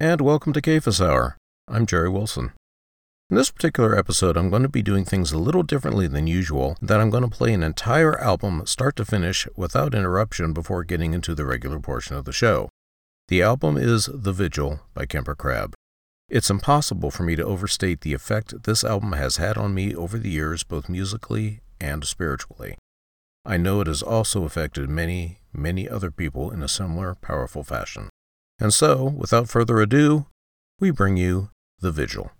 and welcome to Cephas Hour. I'm Jerry Wilson. In this particular episode, I'm going to be doing things a little differently than usual, that I'm going to play an entire album start to finish without interruption before getting into the regular portion of the show. The album is The Vigil by Kemper Crabb. It's impossible for me to overstate the effect this album has had on me over the years, both musically and spiritually. I know it has also affected many, many other people in a similar powerful fashion. And so, without further ado, we bring you The Vigil.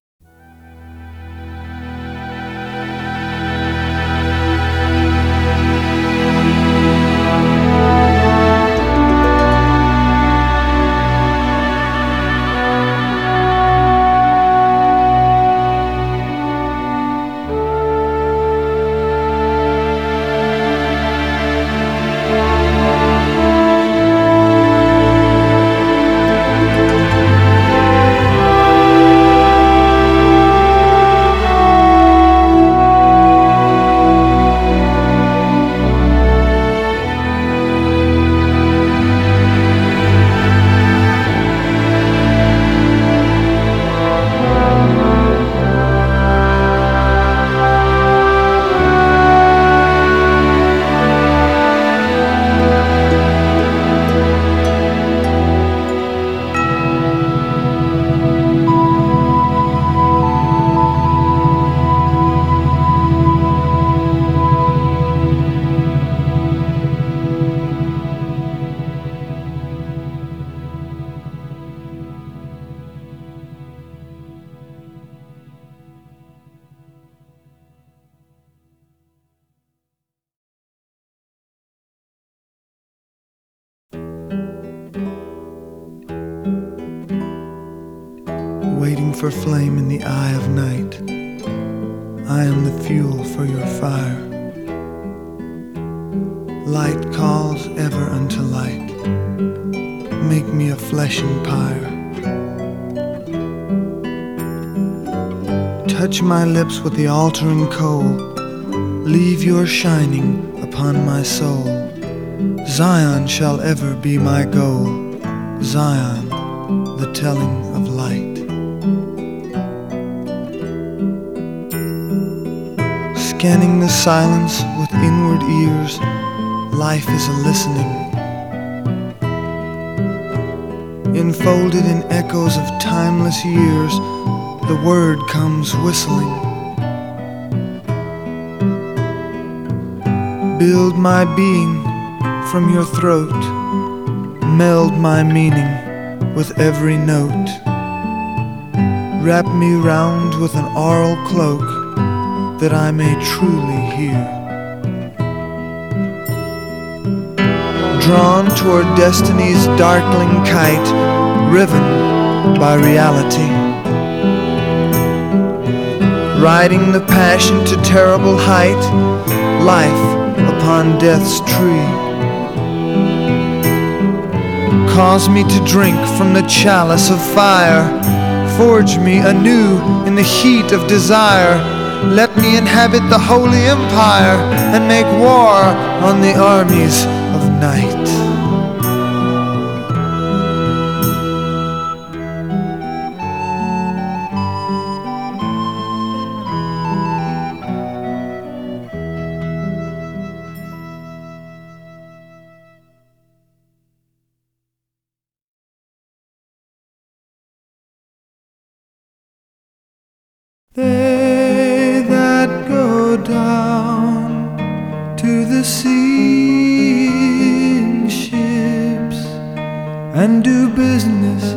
Waiting for flame in the eye of night. I am the fuel for your fire. Light calls ever unto light. Make me a fleshing pyre. Touch my lips with the altering coal. Leave your shining upon my soul. Zion shall ever be my goal. Zion, the telling of light. Scanning the silence with inward ears, life is a listening. Enfolded in echoes of timeless years, the word comes whistling. Build my being from your throat, meld my meaning with every note. Wrap me round with an aural cloak that I may truly hear. Drawn toward destiny's darkling kite, riven by reality. Riding the passion to terrible height, life upon death's tree. Cause me to drink from the chalice of fire, forge me anew in the heat of desire me inhabit the holy empire and make war on the armies of night. Down to the sea in ships and do business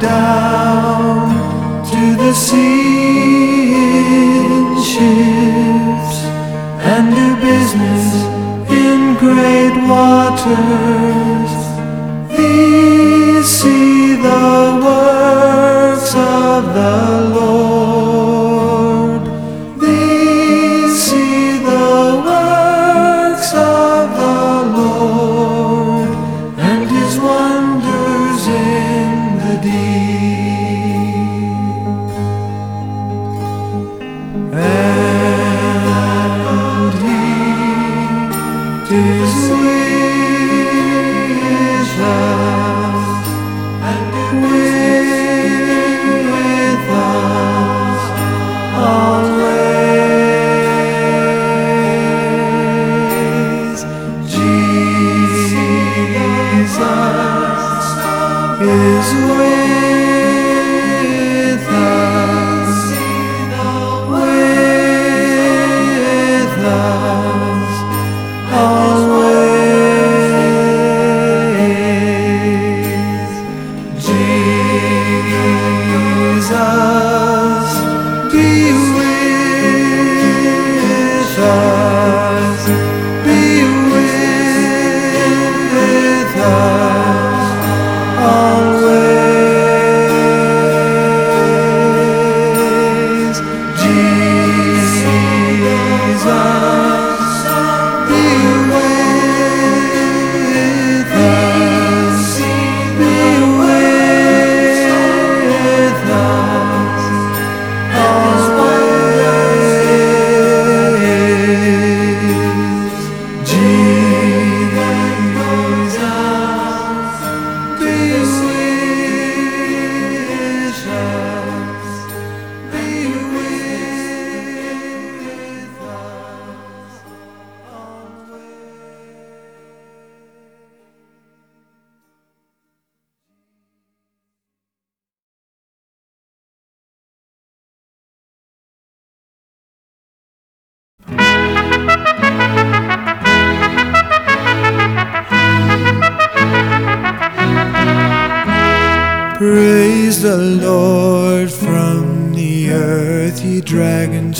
down to the sea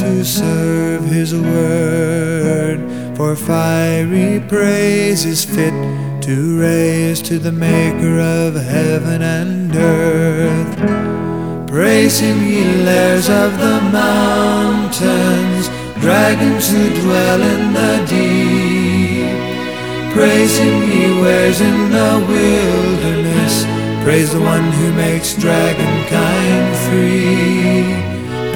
who serve his word. For fiery praise is fit to raise to the maker of heaven and earth. Praise him, ye layers of the mountains, dragons who dwell in the deep. Praise him, ye wares in the wilderness. Praise the one who makes dragonkind free.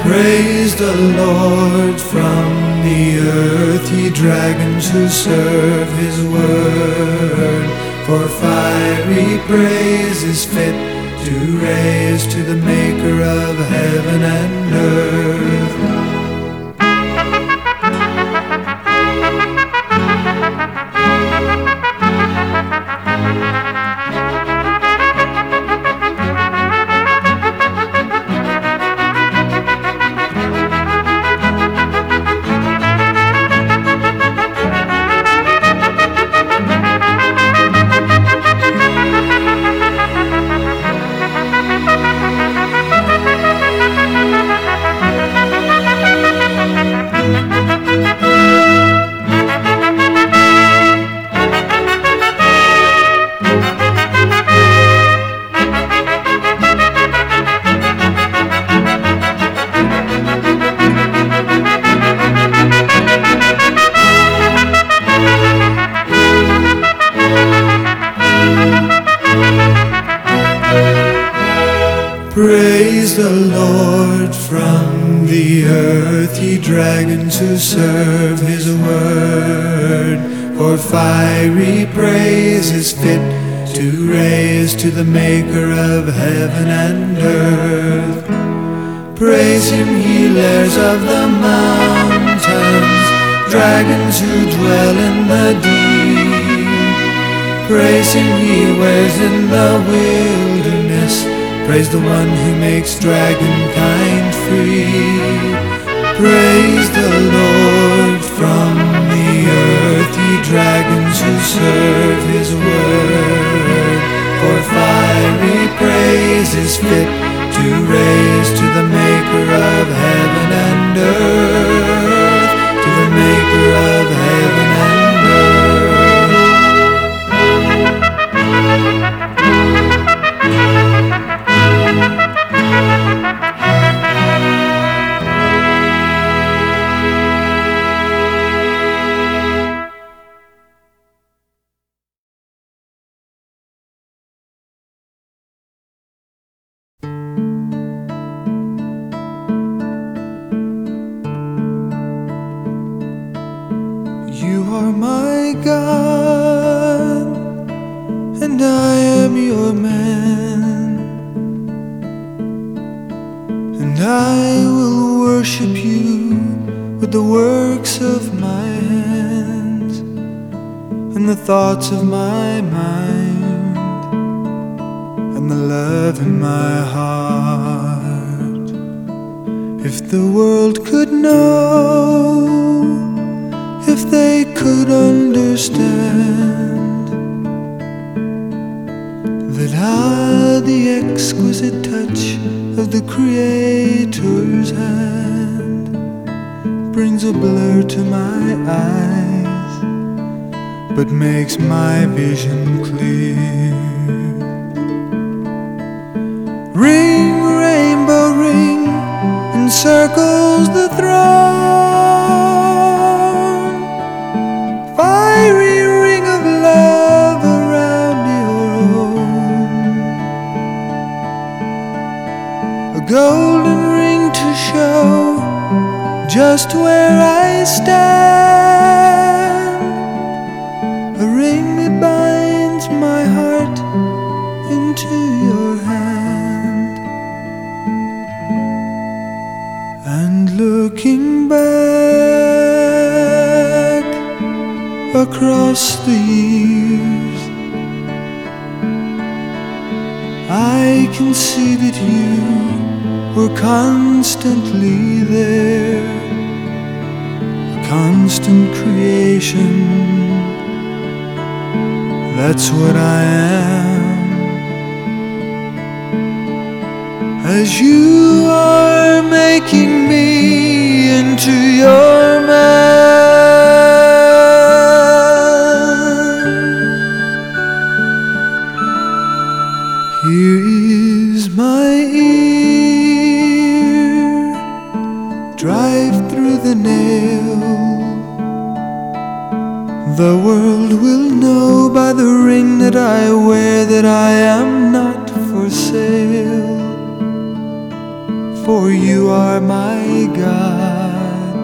Praise the Lord from the earth, ye dragons who serve his word. For fiery praise is fit to raise to the maker of heaven and earth. Praise to the maker of heaven and earth. Praise him, ye layers of the mountains, dragons who dwell in the deep. Praise him, ye wares in the wilderness. Praise the one who makes dragonkind free. Praise the Lord from the earth, ye dragons who serve his word. For fiery praise is fit to raise to the maker of heaven and earth, of my mind and the love in my heart. If the world could know if they could understand that ah, the exquisite touch of the Creator's hand brings a blur to my eyes, but makes my vision clear. Ring, rainbow, ring, encircles the throne. Fiery ring of love around your own. A golden ring to show just where I stand. The years, I can see that you were constantly there, a constant creation. That's what I am. As you are making me into your man. The world will know by the ring that I wear that I am not for sale. For you are my God,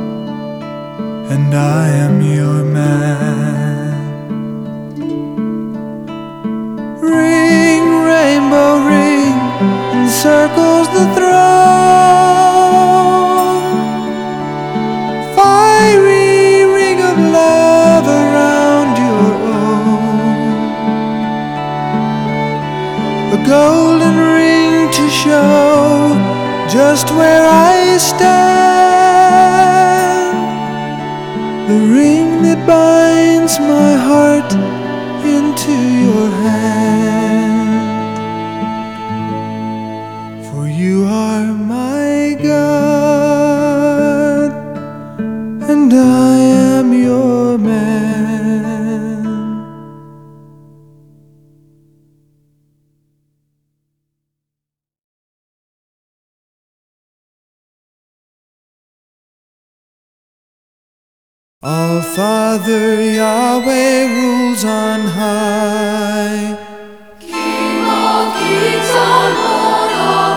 and I am your man. Ring, rainbow ring, encircles the throne. Golden ring to show just where I stand. The ring that binds my heart Father Yahweh rules on high. King of kings and Lord of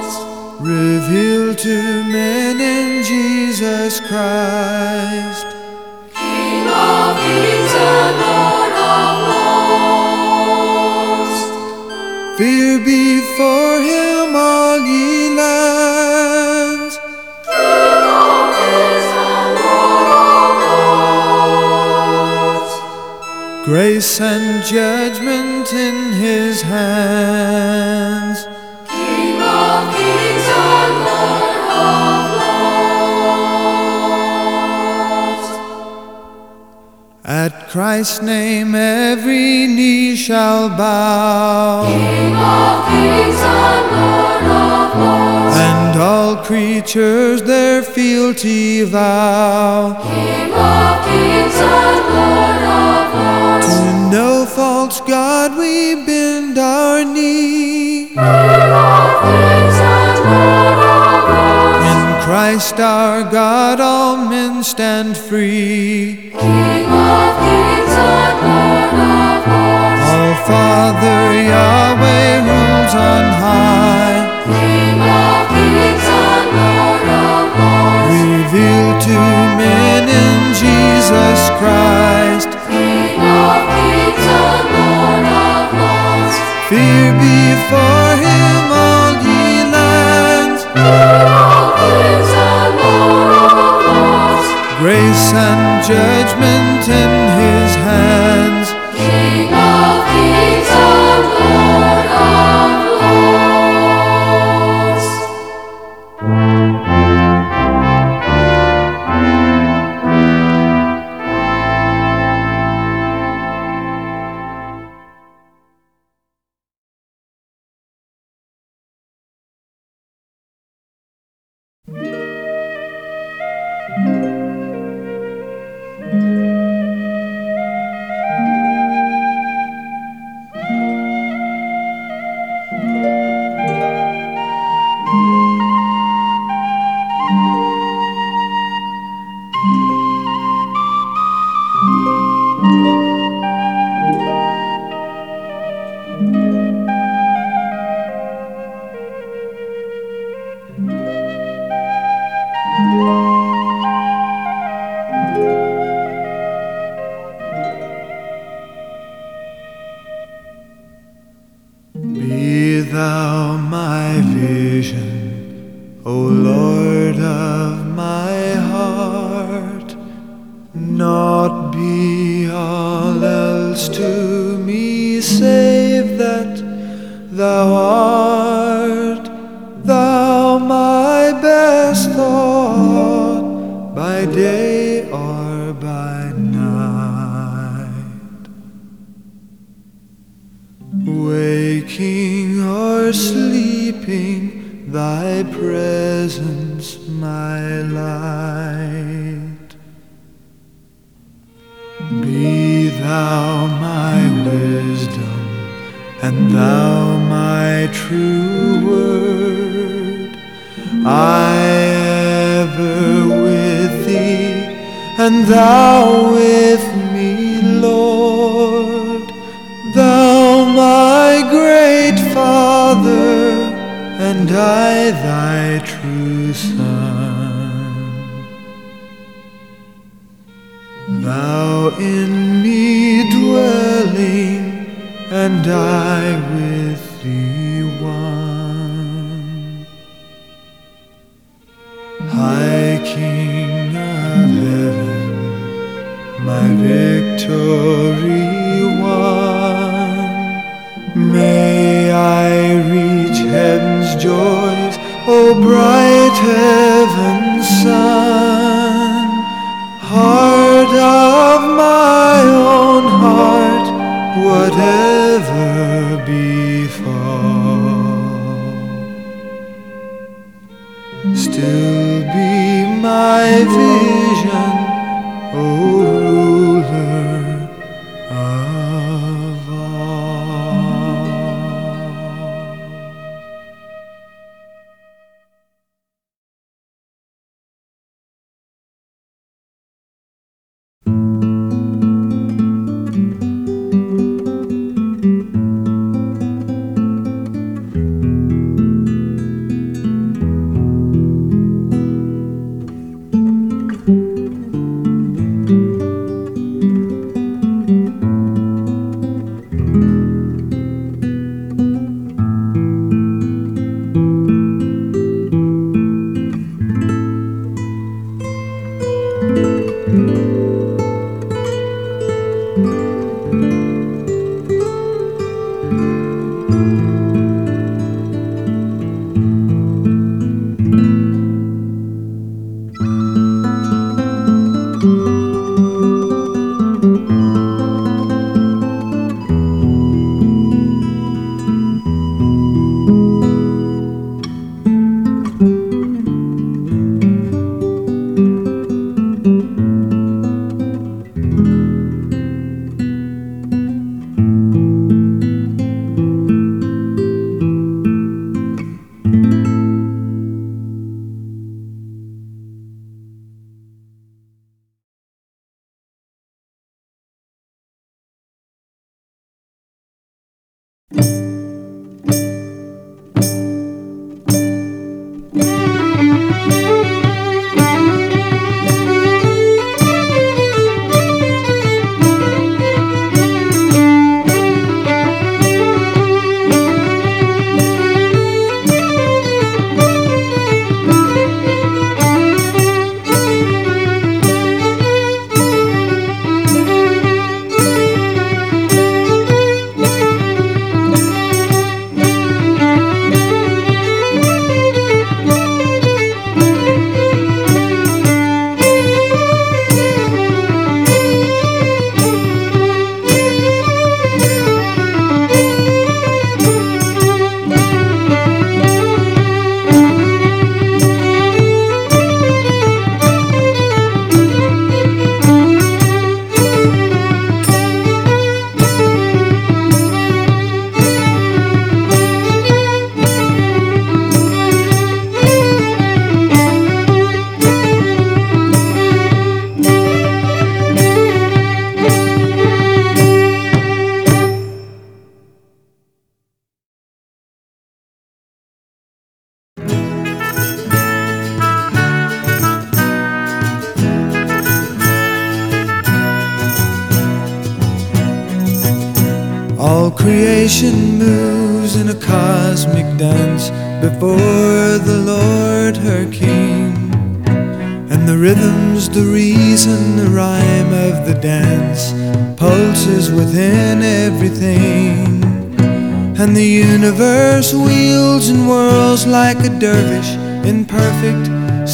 lords, Revealed to men in Jesus Christ. Grace and judgment in his hands. At Christ's name every knee shall bow. King of kings and Lord of lords. And all creatures their fealty vow. King of kings and Lord of lords. To no false God we bend our knee. King of kings and Lord of lords. Christ our God all men stand free. King of kings and Lord of lords. All Father Yahweh rules on high. King of kings and Lord of lords. Revealed to men in Jesus Christ. King of kings and Lord of lords. Fear before him all ye lands. And judgment O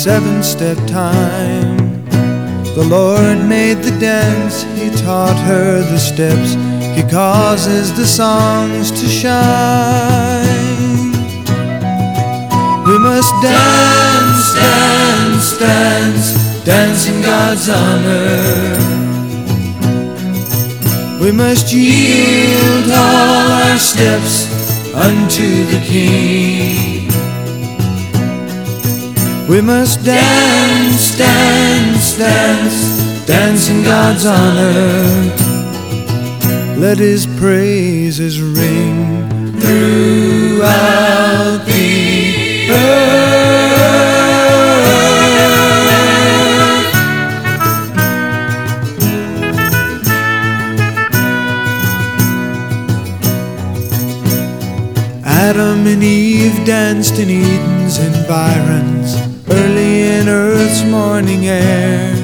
seven step time. The Lord made the dance, He taught her the steps, He causes the songs to shine. We must dance, dance, dance, dance in God's honor. We must yield all our steps unto the King. We must dance, dance, dance, dance in God's honor. Let His praises ring throughout the earth. Adam and Eve danced in Eden's environs early in Earth's morning air.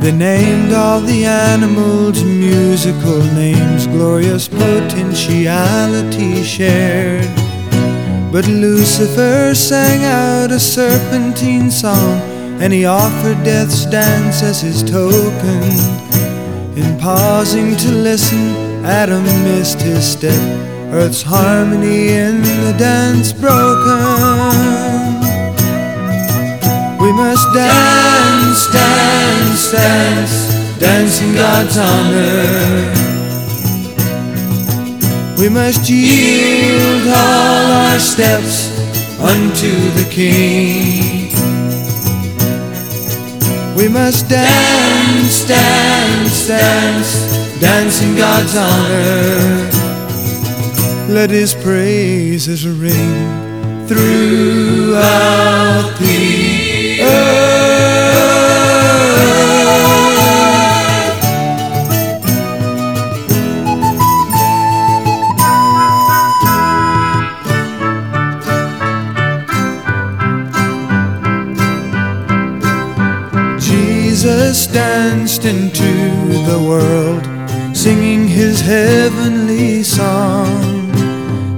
They named all the animals musical names, glorious potentiality shared. But Lucifer sang out a serpentine song, and he offered death's dance as his token. In pausing to listen, Adam missed his step, Earth's harmony in the dance broken. Must dance, dance, dance, dance in God's honor. We must yield all our steps unto the King. We must dance, dance, dance, dance in God's honor. Let His praises ring throughout the. Jesus danced into the world, singing his heavenly song.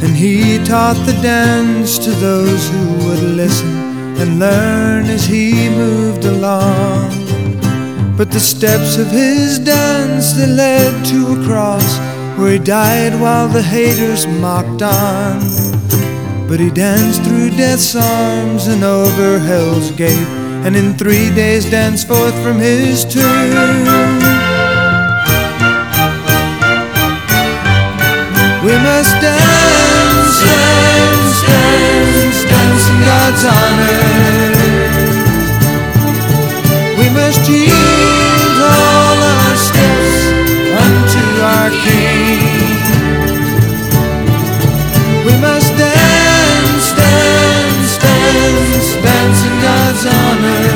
And he taught the dance to those who would listen and learn as he moved along. But the steps of his dance they led to a cross where he died while the haters mocked on. But he danced through death's arms and over hell's gate, and in three days danced forth from his tomb. We must dance, God's honor. We must yield all our steps unto our King. We must dance, dance, dance, dance in God's honor.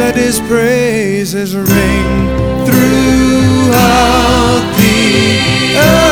Let His praises ring throughout the earth.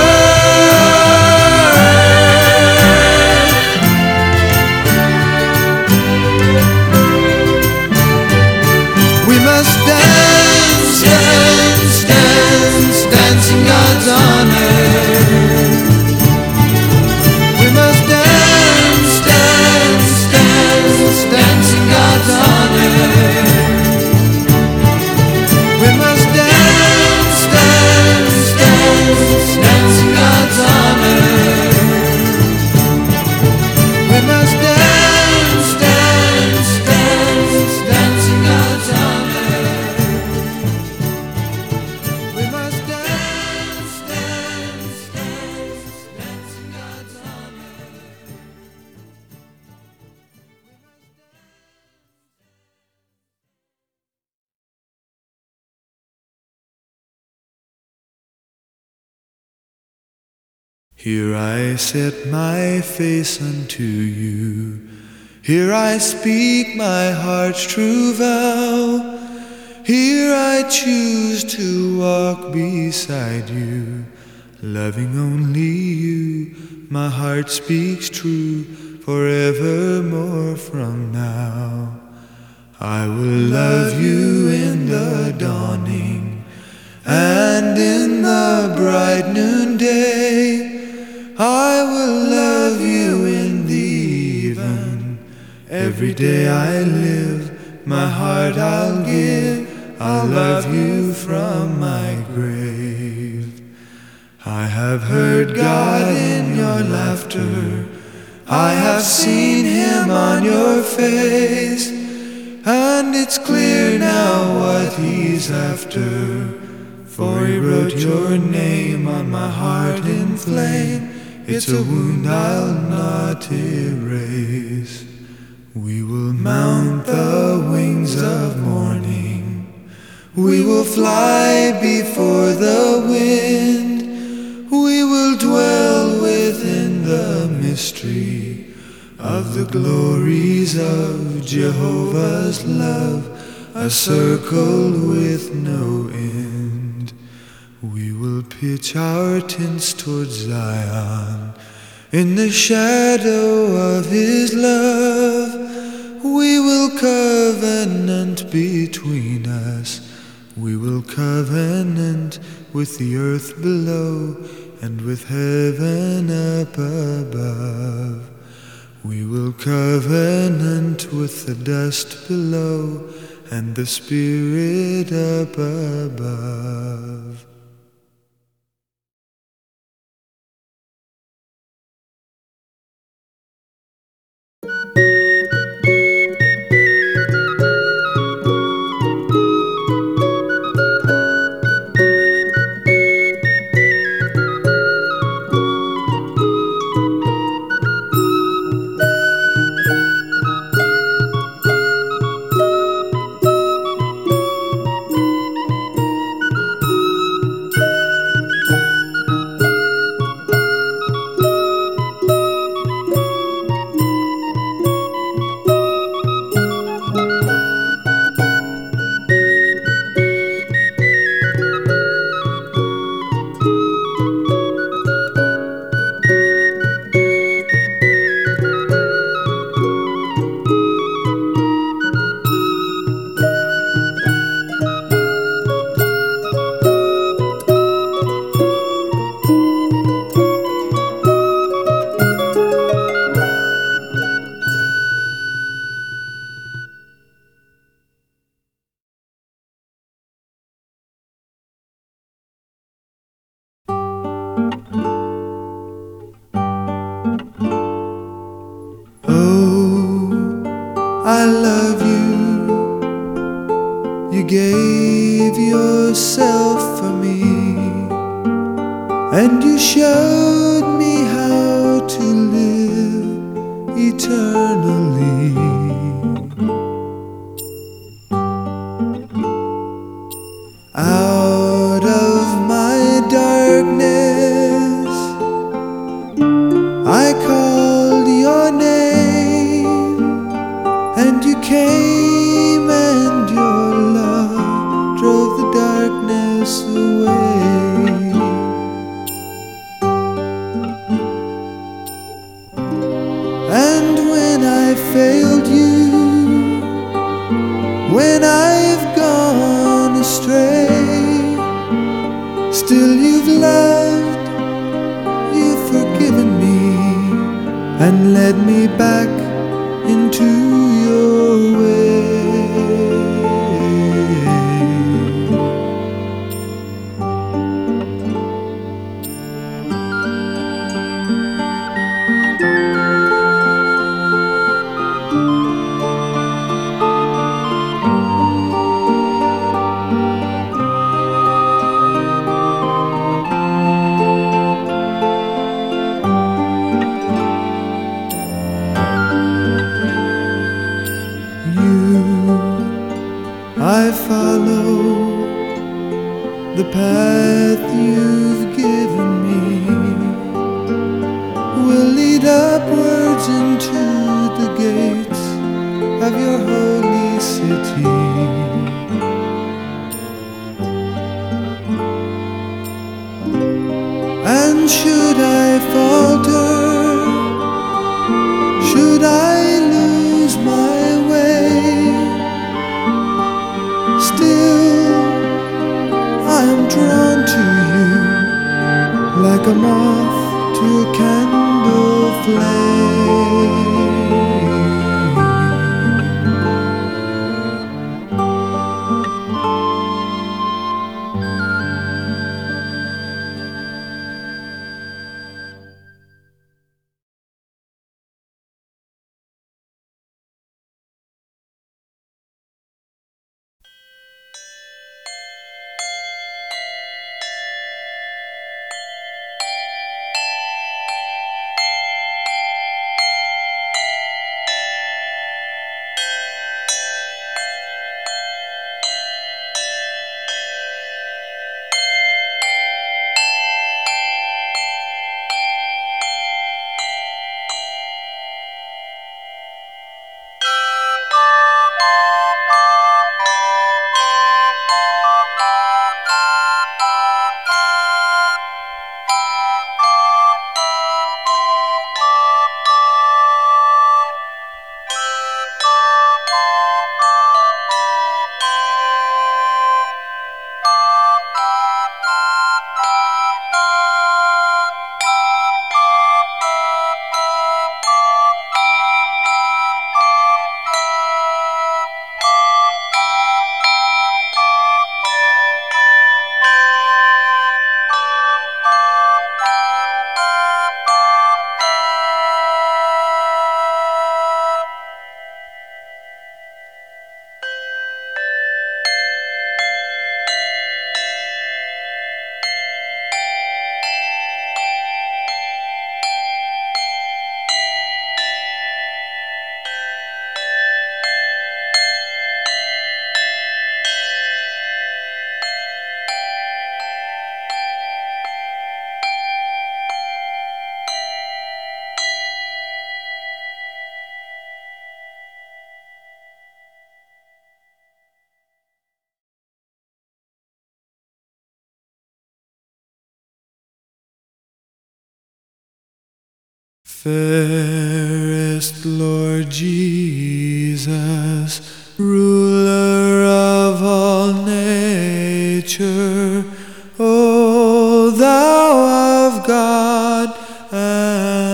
Here I set my face unto you. Here I speak my heart's true vow. Here I choose to walk beside you. Loving only you, my heart speaks true forevermore from now. I will love you in the dawning and in the bright noonday. I will love you in the even. Every day I live, my heart I'll give. I'll love you from my grave. I have heard God in your laughter. I have seen him on your face. And it's clear now what he's after. For he wrote your name on my heart in flame. It's a wound I'll not erase. We will mount the wings of morning. We will fly before the wind. We will dwell within the mystery of the glories of Jehovah's love, a circle with no end. We will pitch our tents toward Zion in the shadow of his love. We will covenant between us. We will covenant with the earth below and with heaven up above. We will covenant with the dust below and the spirit up above. Failed you, when I've gone astray, still you've loved, you've forgiven me, and led me back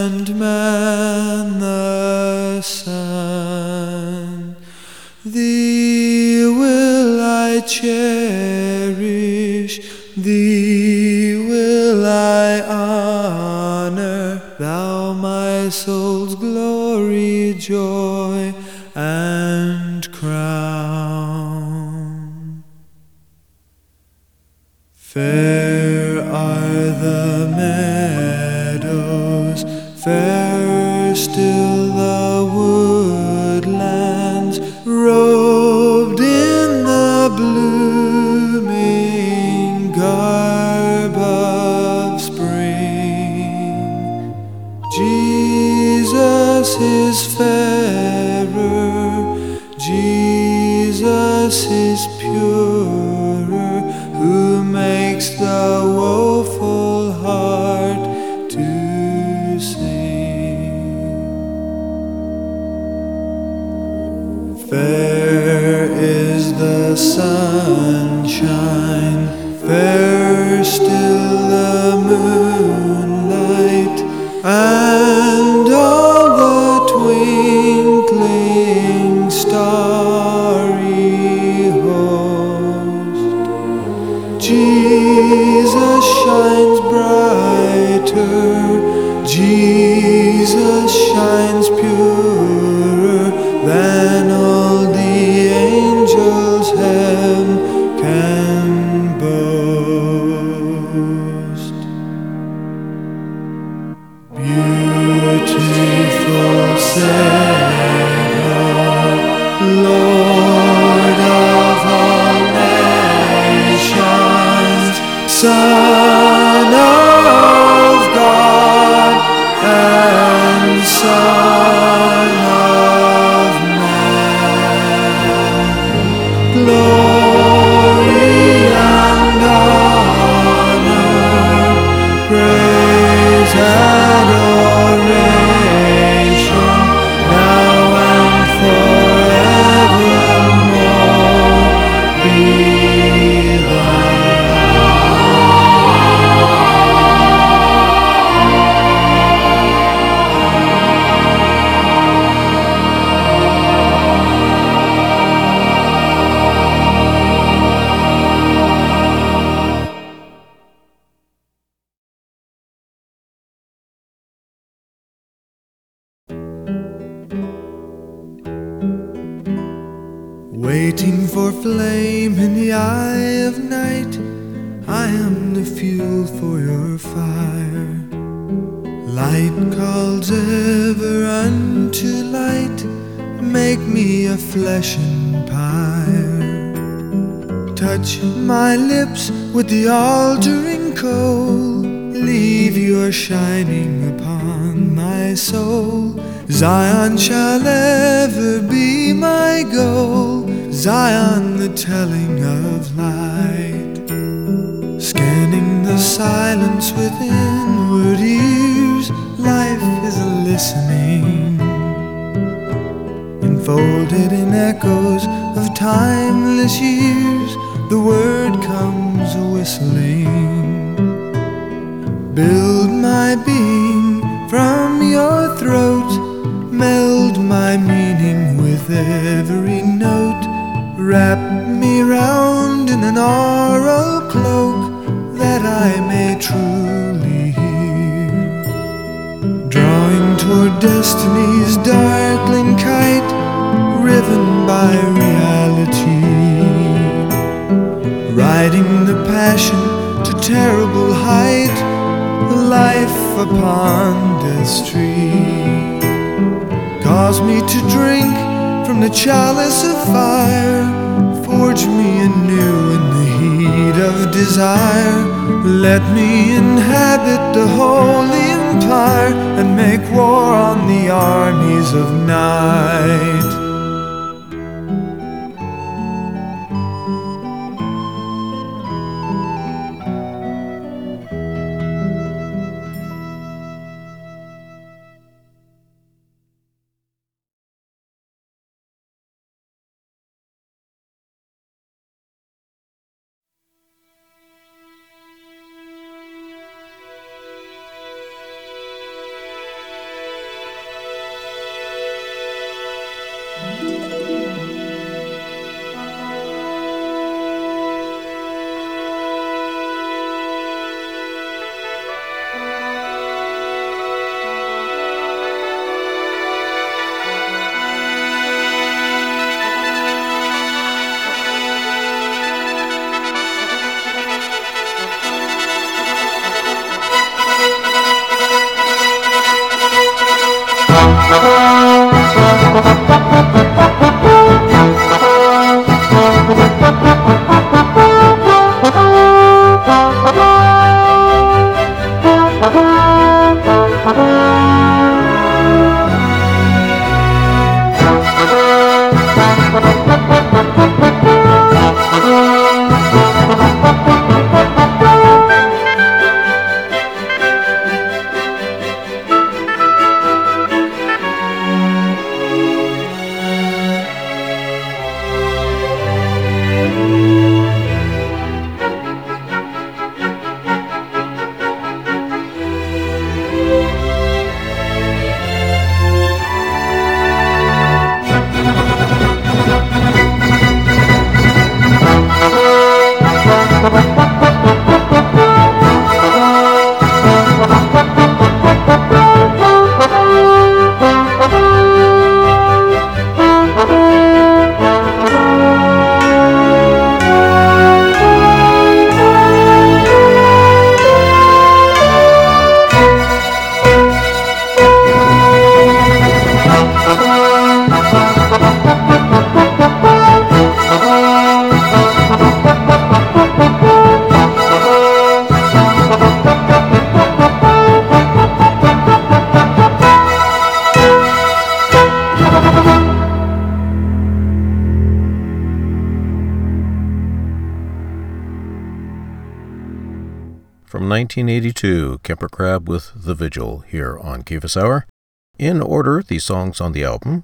and man the sun. Thee will I cherish, thee will I honor, thou my soul's glory, joy, and crown. Fair toward destiny's darkling kite, riven by reality. Riding the passion to terrible height, life upon death's tree. Cause me to drink from the chalice of fire, forge me anew in the heat of desire. Let me inhabit the holy empire and make war on the armies of night. 1982, Kemper Crabb with The Vigil here on Kivas Hour. In order, the songs on the album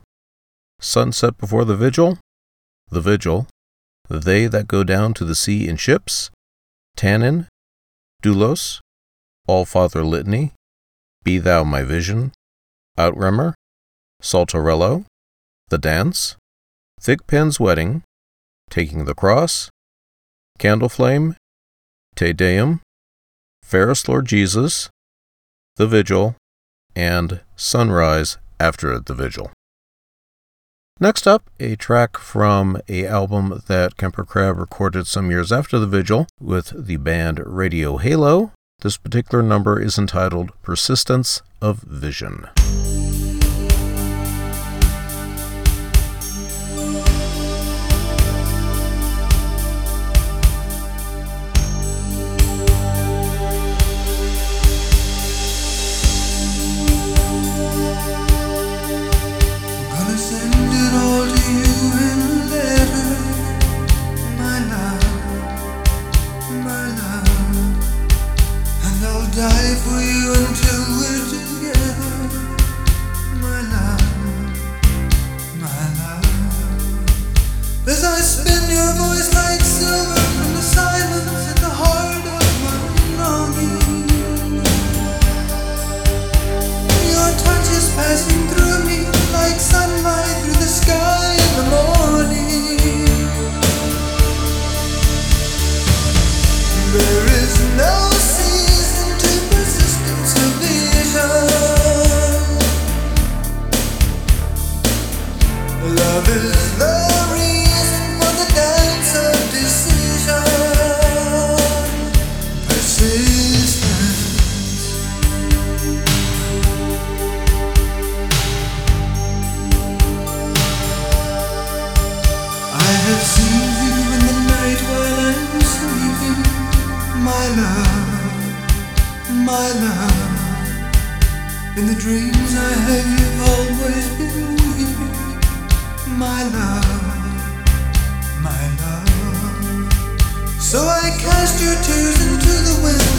Sunset Before the Vigil, The Vigil, They That Go Down to the Sea in Ships, Tannin, Doulos, All Father Litany, Be Thou My Vision, Outremer, Saltarello, The Dance, Thigpen's Wedding, Taking the Cross, Candle Flame, Te Deum, Fairest Lord Jesus, The Vigil, and Sunrise after The Vigil. Next up, a track from a album that Kemper Crabb recorded some years after the vigil with the band Radio Halo. This particular number is entitled Persistence of Vision. dreams I have you always been here, my love, my love. So I cast your tears into the wind.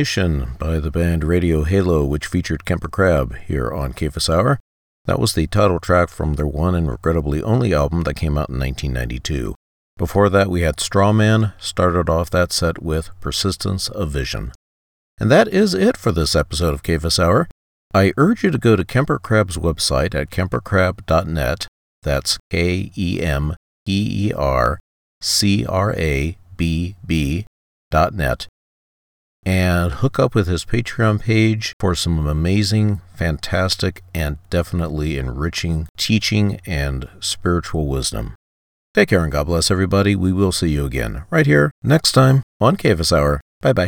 Illumination by the band Radio Halo, which featured Kemper Crabb here on Cephas Hour. That was the title track from their one and regrettably only album that came out in 1992. Before that, we had Strawman, started off that set with Persistence of Vision. And that is it for this episode of Cephas Hour. I urge you to go to Kemper Crabb's website at kempercrabb.net. That's K E M E E R C R A B B dot net and hook up with his Patreon page for some amazing, fantastic, and definitely enriching teaching and spiritual wisdom. Take care and God bless everybody. We will see you again right here next time on Cephas Hour. Bye bye.